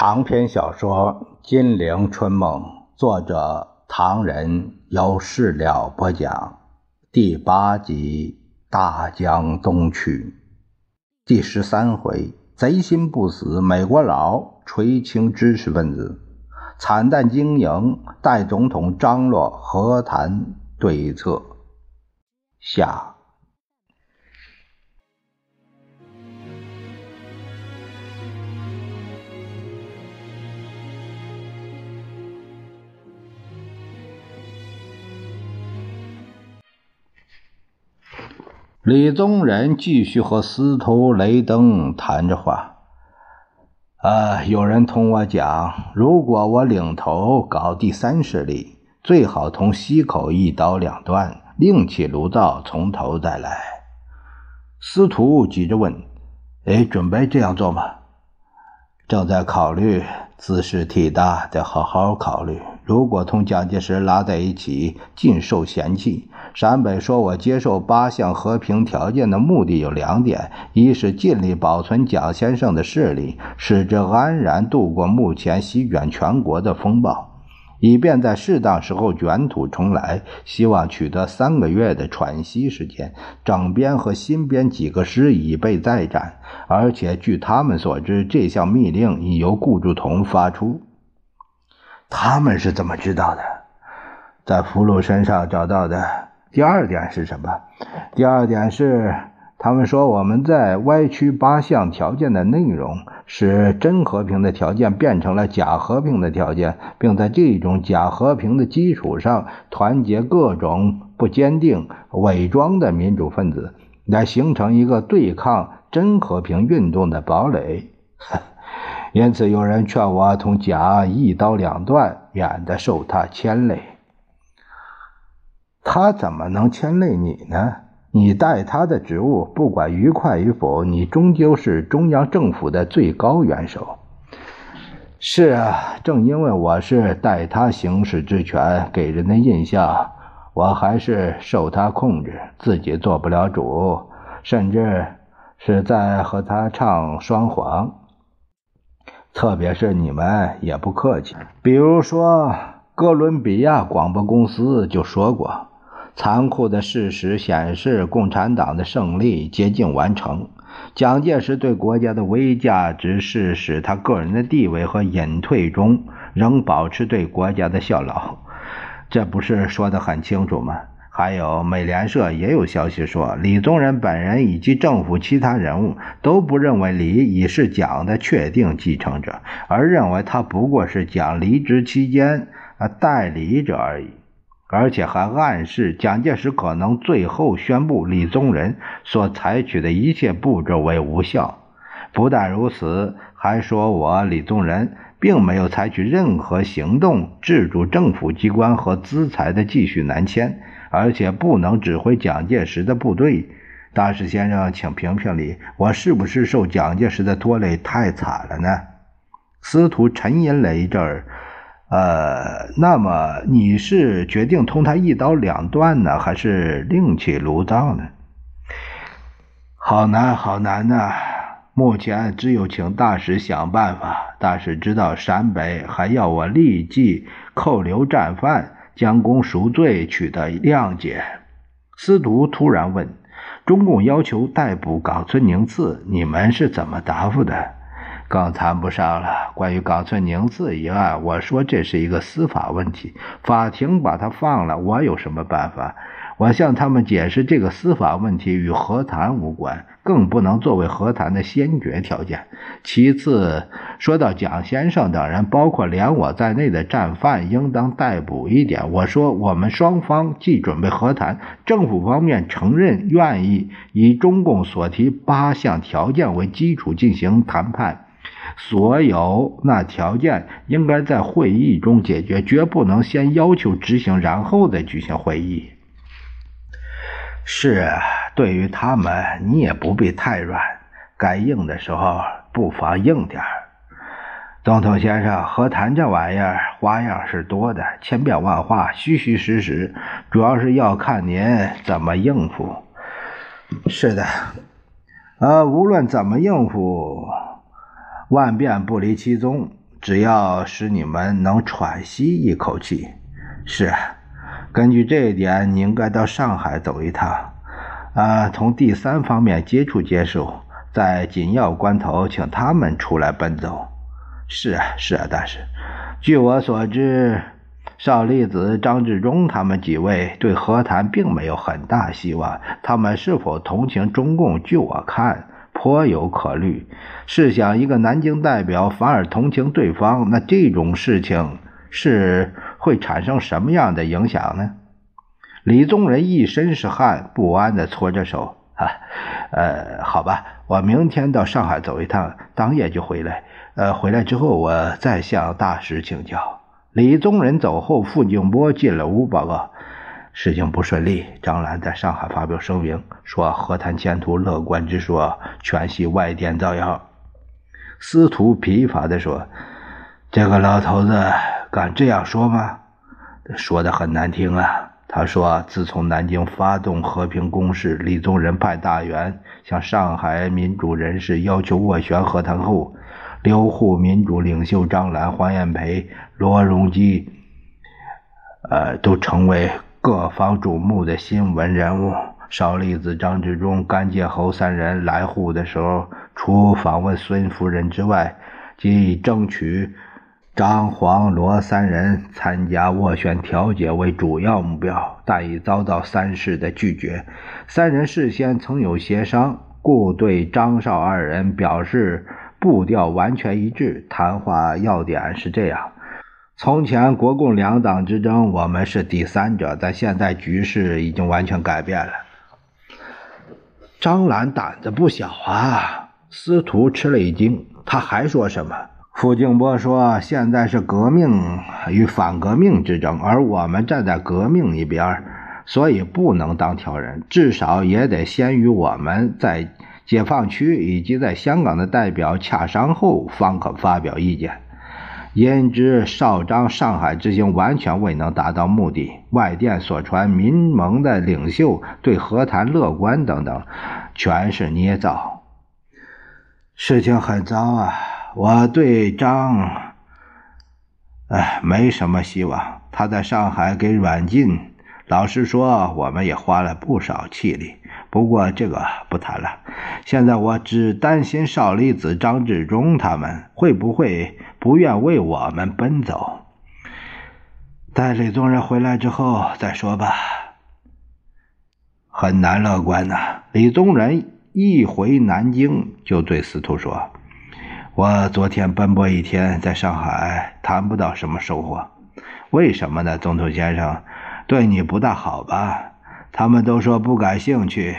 长篇小说《金陵春梦》，作者唐人，由事了播讲，第八集《大江东去》，第十三回，贼心不死，美国佬垂青知识分子，惨淡经营，代总统张罗和谈对策，下。李宗仁继续和司徒雷登谈着话。啊，有人同我讲，如果我领头搞第三势力，最好同西口一刀两断，另起炉灶，从头再来。司徒急着问：“哎，准备这样做吗？”正在考虑，姿势体大，得好好考虑。如果同蒋介石拉在一起，尽受嫌弃。陕北说：“我接受八项和平条件的目的有两点：一是尽力保存蒋先生的势力，使之安然度过目前席卷全国的风暴，以便在适当时候卷土重来；希望取得三个月的喘息时间，整编和新编几个师以备再战。而且据他们所知，这项密令已由顾祝同发出。他们是怎么知道的？在俘虏身上找到的。”第二点是什么？第二点是，他们说我们在歪曲八项条件的内容，使真和平的条件变成了假和平的条件，并在这种假和平的基础上团结各种不坚定、伪装的民主分子，来形成一个对抗真和平运动的堡垒。因此，有人劝我同甲一刀两断，免得受他牵累。他怎么能牵累你呢？你带他的职务，不管愉快与否，你终究是中央政府的最高元首。是啊，正因为我是代他行使职权，给人的印象，我还是受他控制，自己做不了主，甚至是在和他唱双簧。特别是你们也不客气，比如说哥伦比亚广播公司就说过。残酷的事实显示，共产党的胜利接近完成。蒋介石对国家的唯一价值是使他个人的地位和隐退中仍保持对国家的效劳，这不是说得很清楚吗？还有，美联社也有消息说，李宗仁本人以及政府其他人物都不认为李已是蒋的确定继承者，而认为他不过是蒋离职期间啊代理者而已。而且还暗示蒋介石可能最后宣布李宗仁所采取的一切步骤为无效。不但如此，还说我李宗仁并没有采取任何行动制住政府机关和资财的继续南迁，而且不能指挥蒋介石的部队。大使先生，请评评理，我是不是受蒋介石的拖累太惨了呢？司徒沉吟了一阵儿。呃，那么你是决定同他一刀两断呢，还是另起炉灶呢？好难，好难呐！目前只有请大使想办法。大使知道陕北还要我立即扣留战犯，将功赎罪，取得谅解。司徒突然问：“中共要求逮捕冈村宁次，你们是怎么答复的？”更谈不上了。关于冈村宁次一案，我说这是一个司法问题，法庭把他放了，我有什么办法？我向他们解释，这个司法问题与和谈无关，更不能作为和谈的先决条件。其次，说到蒋先生等人，包括连我在内的战犯，应当逮捕一点。我说，我们双方既准备和谈，政府方面承认愿意以中共所提八项条件为基础进行谈判。所有那条件应该在会议中解决，绝不能先要求执行，然后再举行会议。是，对于他们，你也不必太软，该硬的时候不妨硬点总统先生，和谈这玩意儿花样是多的，千变万化，虚虚实实，主要是要看您怎么应付。是的，呃，无论怎么应付。万变不离其宗，只要使你们能喘息一口气。是，根据这一点，你应该到上海走一趟，啊，从第三方面接触接触，在紧要关头，请他们出来奔走。是啊，是啊，大师。据我所知，邵力子、张治中他们几位对和谈并没有很大希望。他们是否同情中共？据我看。颇有可虑。试想，一个南京代表反而同情对方，那这种事情是会产生什么样的影响呢？李宗仁一身是汗，不安地搓着手。啊，呃，好吧，我明天到上海走一趟，当夜就回来。呃，回来之后我再向大师请教。李宗仁走后，傅静波进了屋报告。事情不顺利，张兰在上海发表声明，说和谈前途乐观之说全系外电造谣。司徒疲乏地说：“这个老头子敢这样说吗？说的很难听啊。”他说：“自从南京发动和平攻势，李宗仁派大员向上海民主人士要求斡旋和谈后，留沪民主领袖张澜、黄炎培、罗荣基，呃，都成为。”各方瞩目的新闻人物，邵力子、张治中、甘介侯三人来沪的时候，除访问孙夫人之外，即以争取张、黄、罗三人参加斡旋调解为主要目标，但已遭到三世的拒绝。三人事先曾有协商，故对张邵二人表示步调完全一致。谈话要点是这样。从前国共两党之争，我们是第三者，但现在局势已经完全改变了。张兰胆子不小啊！司徒吃了一惊，他还说什么？傅静波说：“现在是革命与反革命之争，而我们站在革命一边，所以不能当挑人，至少也得先与我们在解放区以及在香港的代表洽商后，方可发表意见。”焉知少张上海之行完全未能达到目的。外电所传民盟的领袖对和谈乐观等等，全是捏造。事情很糟啊！我对张，哎，没什么希望。他在上海给软禁，老实说，我们也花了不少气力。不过这个不谈了。现在我只担心邵离子、张治中他们会不会不愿为我们奔走。待李宗仁回来之后再说吧。很难乐观呐。李宗仁一回南京就对司徒说：“我昨天奔波一天，在上海谈不到什么收获。为什么呢？总统先生对你不大好吧？”他们都说不感兴趣。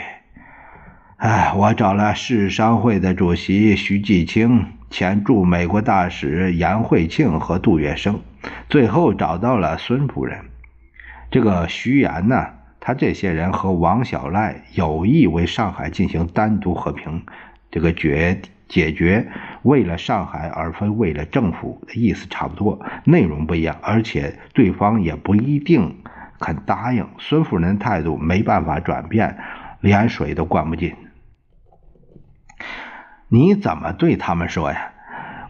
哎，我找了市商会的主席徐继清、前驻美国大使杨惠庆和杜月笙，最后找到了孙夫人。这个徐岩呢，他这些人和王小赖有意为上海进行单独和平，这个决解决为了上海而非为了政府的意思差不多，内容不一样，而且对方也不一定。肯答应，孙夫人态度没办法转变，连水都灌不进。你怎么对他们说呀？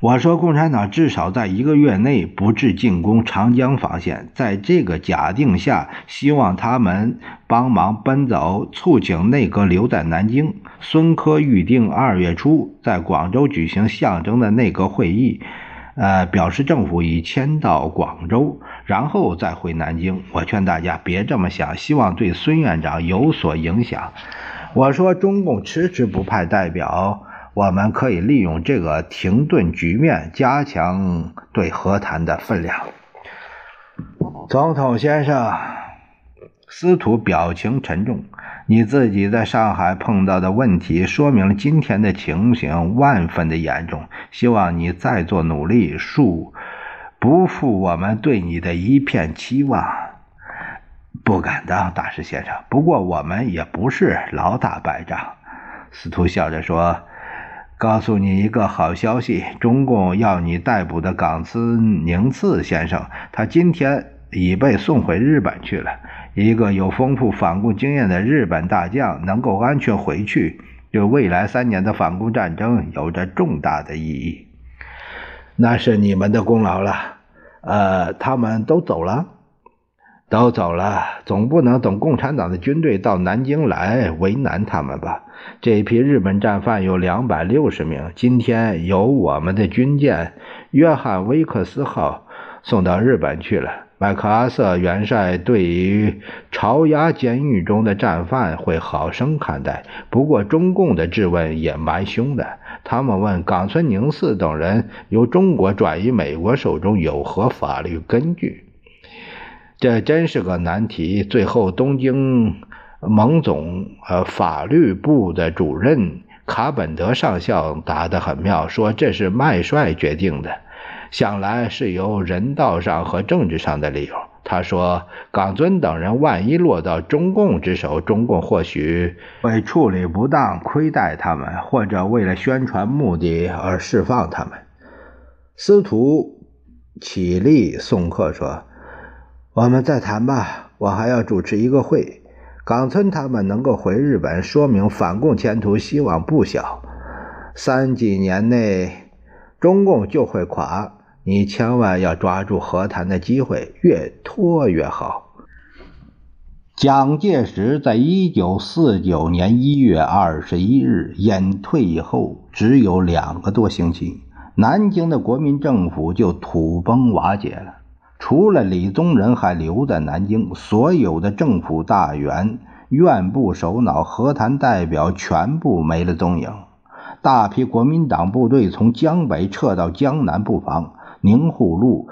我说，共产党至少在一个月内不致进攻长江防线。在这个假定下，希望他们帮忙奔走，促请内阁留在南京。孙科预定二月初在广州举行象征的内阁会议，呃，表示政府已迁到广州。然后再回南京。我劝大家别这么想，希望对孙院长有所影响。我说，中共迟迟不派代表，我们可以利用这个停顿局面，加强对和谈的分量。总统先生，司徒表情沉重。你自己在上海碰到的问题，说明了今天的情形万分的严重。希望你再做努力，树。不负我们对你的一片期望，不敢当，大师先生。不过我们也不是老打败仗。司徒笑着说：“告诉你一个好消息，中共要你逮捕的冈村宁次先生，他今天已被送回日本去了。一个有丰富反共经验的日本大将能够安全回去，对未来三年的反共战争有着重大的意义。”那是你们的功劳了。呃，他们都走了，都走了，总不能等共产党的军队到南京来为难他们吧？这批日本战犯有两百六十名，今天由我们的军舰约翰威克斯号送到日本去了。麦克阿瑟元帅对于朝押监狱中的战犯会好生看待，不过中共的质问也蛮凶的。他们问冈村宁次等人由中国转移美国手中有何法律根据？这真是个难题。最后，东京蒙总呃法律部的主任卡本德上校答得很妙，说这是麦帅决定的。想来是由人道上和政治上的理由。他说：“冈尊等人万一落到中共之手，中共或许会处理不当，亏待他们，或者为了宣传目的而释放他们。”司徒起立送客说：“我们再谈吧，我还要主持一个会。冈村他们能够回日本，说明反共前途希望不小。三几年内，中共就会垮。”你千万要抓住和谈的机会，越拖越好。蒋介石在一九四九年一月二十一日隐退以后，只有两个多星期，南京的国民政府就土崩瓦解了。除了李宗仁还留在南京，所有的政府大员、院部首脑、和谈代表全部没了踪影。大批国民党部队从江北撤到江南布防。宁沪路、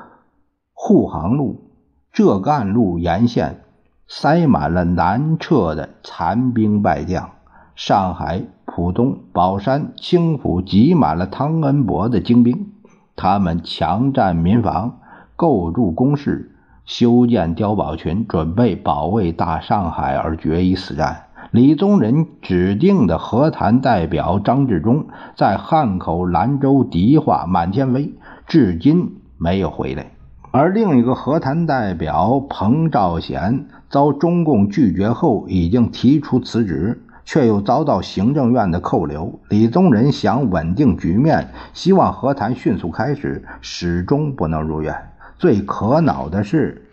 沪杭路、浙赣路沿线塞满了南撤的残兵败将。上海浦东、宝山、青浦挤满了汤恩伯的精兵，他们强占民房，构筑工事，修建碉堡群，准备保卫大上海而决一死战。李宗仁指定的和谈代表张治中在汉口、兰州、迪化、满天飞。至今没有回来，而另一个和谈代表彭兆贤遭中共拒绝后，已经提出辞职，却又遭到行政院的扣留。李宗仁想稳定局面，希望和谈迅速开始，始终不能如愿。最可恼的是，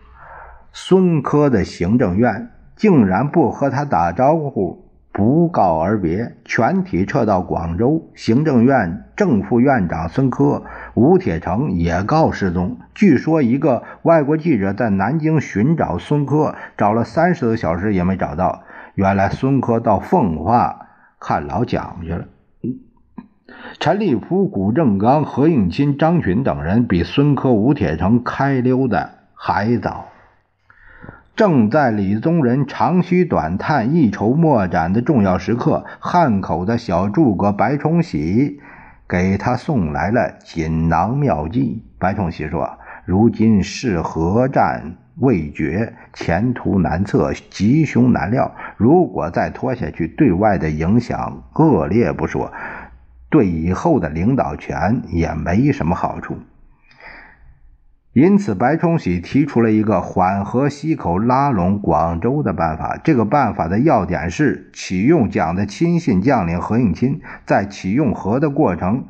孙科的行政院竟然不和他打招呼。不告而别，全体撤到广州。行政院正副院长孙科、吴铁城也告失踪。据说一个外国记者在南京寻找孙科，找了三十个小时也没找到。原来孙科到奉化看老蒋去了。陈立夫、谷正刚、何应钦、张群等人比孙科、吴铁城开溜的还早。正在李宗仁长吁短叹、一筹莫展的重要时刻，汉口的小诸葛白崇禧给他送来了锦囊妙计。白崇禧说：“如今是何战未决，前途难测，吉凶难料。如果再拖下去，对外的影响恶劣不说，对以后的领导权也没什么好处。”因此，白崇禧提出了一个缓和西口、拉拢广州的办法。这个办法的要点是启用蒋的亲信将领何应钦，在启用何的过程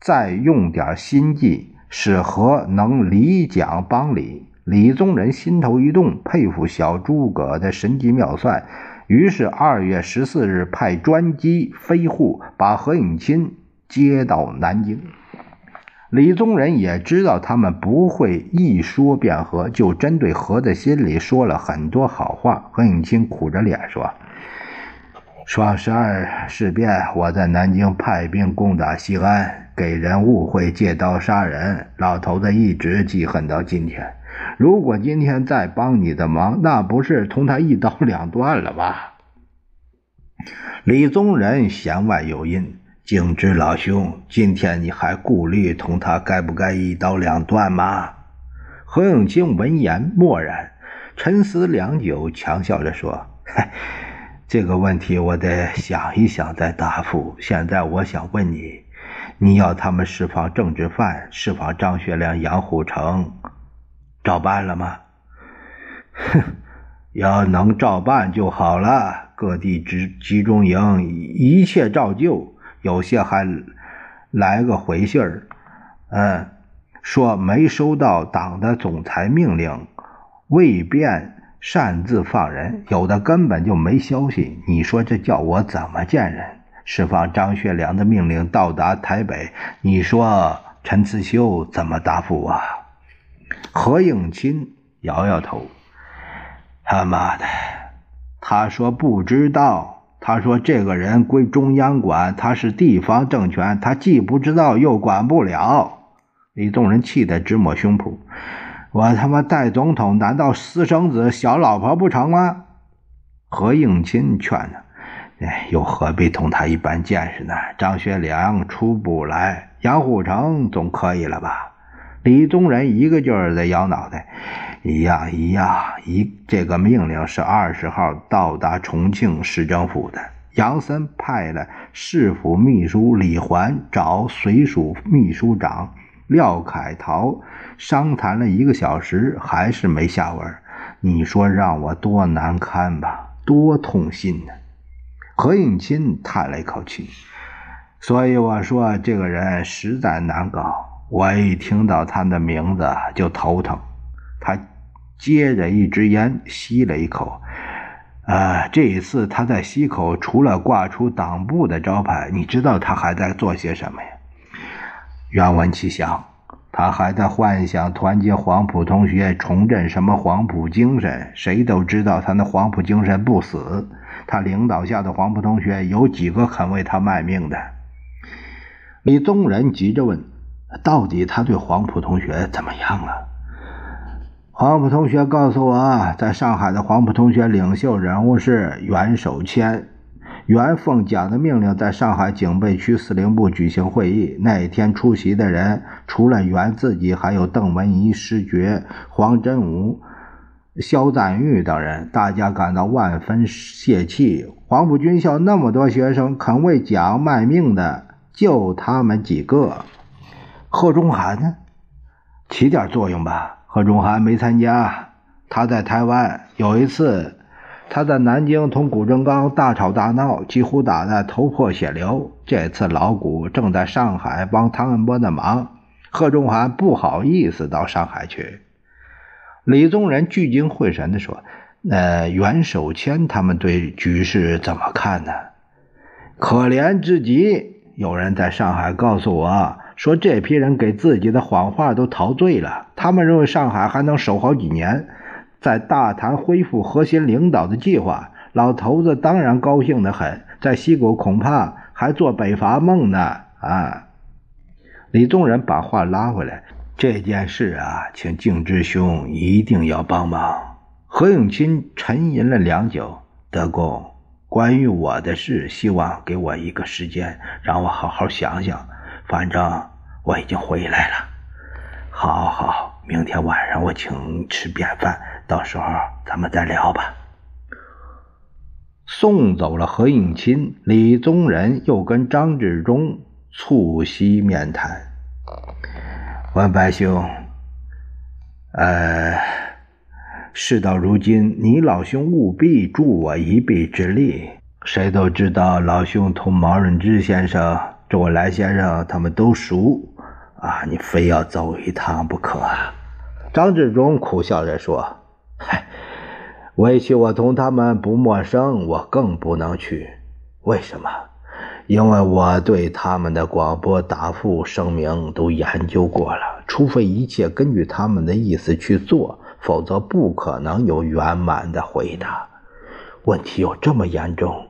再用点心计，使何能理蒋帮李。李宗仁心头一动，佩服小诸葛的神机妙算，于是二月十四日派专机飞沪，把何应钦接到南京。李宗仁也知道他们不会一说便和，就针对何的心里说了很多好话。何应钦苦着脸说：“双十二事变，我在南京派兵攻打西安，给人误会借刀杀人，老头子一直记恨到今天。如果今天再帮你的忙，那不是同他一刀两断了吗？”李宗仁弦外有音。景之老兄，今天你还顾虑同他该不该一刀两断吗？何永清闻言默然，沉思良久，强笑着说：“ 这个问题我得想一想再答复。现在我想问你，你要他们释放政治犯，释放张学良、杨虎城，照办了吗？”“哼，要能照办就好了。各地集集中营，一切照旧。”有些还来个回信儿，嗯，说没收到党的总裁命令，未便擅自放人，有的根本就没消息。你说这叫我怎么见人？释放张学良的命令到达台北，你说陈慈修怎么答复啊？何应钦摇摇头，他妈的，他说不知道。他说：“这个人归中央管，他是地方政权，他既不知道又管不了。”李宗仁气得直抹胸脯：“我他妈代总统，难道私生子、小老婆不成吗？”何应钦劝他：“哎，又何必同他一般见识呢？张学良出不来，杨虎城总可以了吧？”李宗仁一个劲儿的摇脑袋。一样一样，一这个命令是二十号到达重庆市政府的。杨森派了市府秘书李环找随署秘书长廖凯陶商谈了一个小时，还是没下文。你说让我多难堪吧，多痛心呢。何应钦叹了一口气，所以我说这个人实在难搞。我一听到他的名字就头疼。他。接着一支烟，吸了一口。啊，这一次他在溪口，除了挂出党部的招牌，你知道他还在做些什么呀？愿闻其详。他还在幻想团结黄埔同学，重振什么黄埔精神。谁都知道他那黄埔精神不死。他领导下的黄埔同学有几个肯为他卖命的？李宗仁急着问：到底他对黄埔同学怎么样了？黄埔同学告诉我，在上海的黄埔同学领袖人物是袁守谦。袁奉蒋的命令，在上海警备区司令部举行会议。那一天出席的人，除了袁自己，还有邓文仪师爵、黄振武、肖赞玉等人。大家感到万分泄气。黄埔军校那么多学生，肯为蒋卖命的，就他们几个。贺中涵呢？起点作用吧。贺中涵没参加，他在台湾。有一次，他在南京同谷正刚大吵大闹，几乎打得头破血流。这次老谷正在上海帮汤恩伯的忙，贺中涵不好意思到上海去。李宗仁聚精会神地说：“那袁守谦他们对局势怎么看呢？可怜至极。有人在上海告诉我。”说这批人给自己的谎话都陶醉了，他们认为上海还能守好几年，在大谈恢复核心领导的计划。老头子当然高兴得很，在西谷恐怕还做北伐梦呢。啊！李宗仁把话拉回来，这件事啊，请敬之兄一定要帮忙。何应钦沉吟了良久，德公，关于我的事，希望给我一个时间，让我好好想想。反正我已经回来了，好好，明天晚上我请你吃便饭，到时候咱们再聊吧。送走了何应钦，李宗仁又跟张治中促膝面谈。文白兄，呃，事到如今，你老兄务必助我一臂之力。谁都知道，老兄同毛润之先生。周恩来先生他们都熟啊，你非要走一趟不可。张治中苦笑着说：“嗨，委屈我同他们不陌生，我更不能去。为什么？因为我对他们的广播答复声明都研究过了。除非一切根据他们的意思去做，否则不可能有圆满的回答。问题有这么严重？”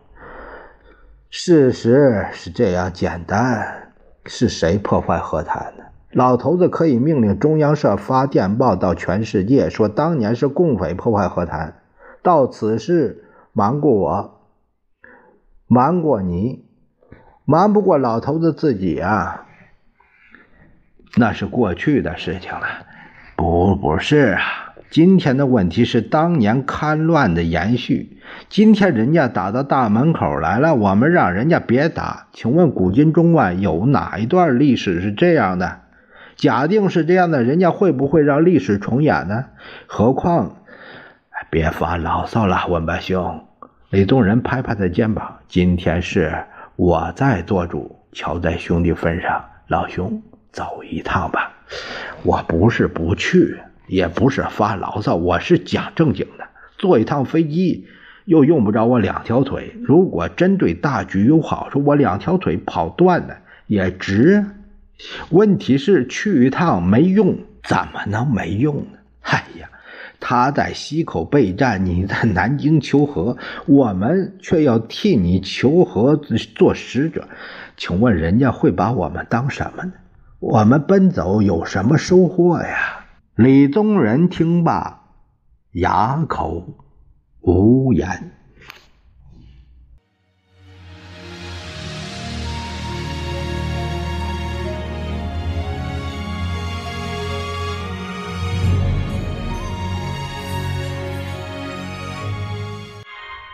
事实是这样简单，是谁破坏和谈的？老头子可以命令中央社发电报到全世界，说当年是共匪破坏和谈。到此事瞒过我，瞒过你，瞒不过老头子自己啊。那是过去的事情了，不，不是啊。今天的问题是当年戡乱的延续。今天人家打到大门口来了，我们让人家别打。请问古今中外有哪一段历史是这样的？假定是这样的，人家会不会让历史重演呢？何况，别发牢骚了，文白兄。李宗仁拍拍他肩膀：“今天是我在做主，瞧在兄弟份上，老兄走一趟吧。我不是不去，也不是发牢骚，我是讲正经的。坐一趟飞机又用不着我两条腿，如果真对大局有好处，我两条腿跑断了也值。问题是去一趟没用，怎么能没用呢？哎呀，他在西口备战，你在南京求和，我们却要替你求和做使者，请问人家会把我们当什么呢？我们奔走有什么收获呀？李宗仁听罢，哑口无言。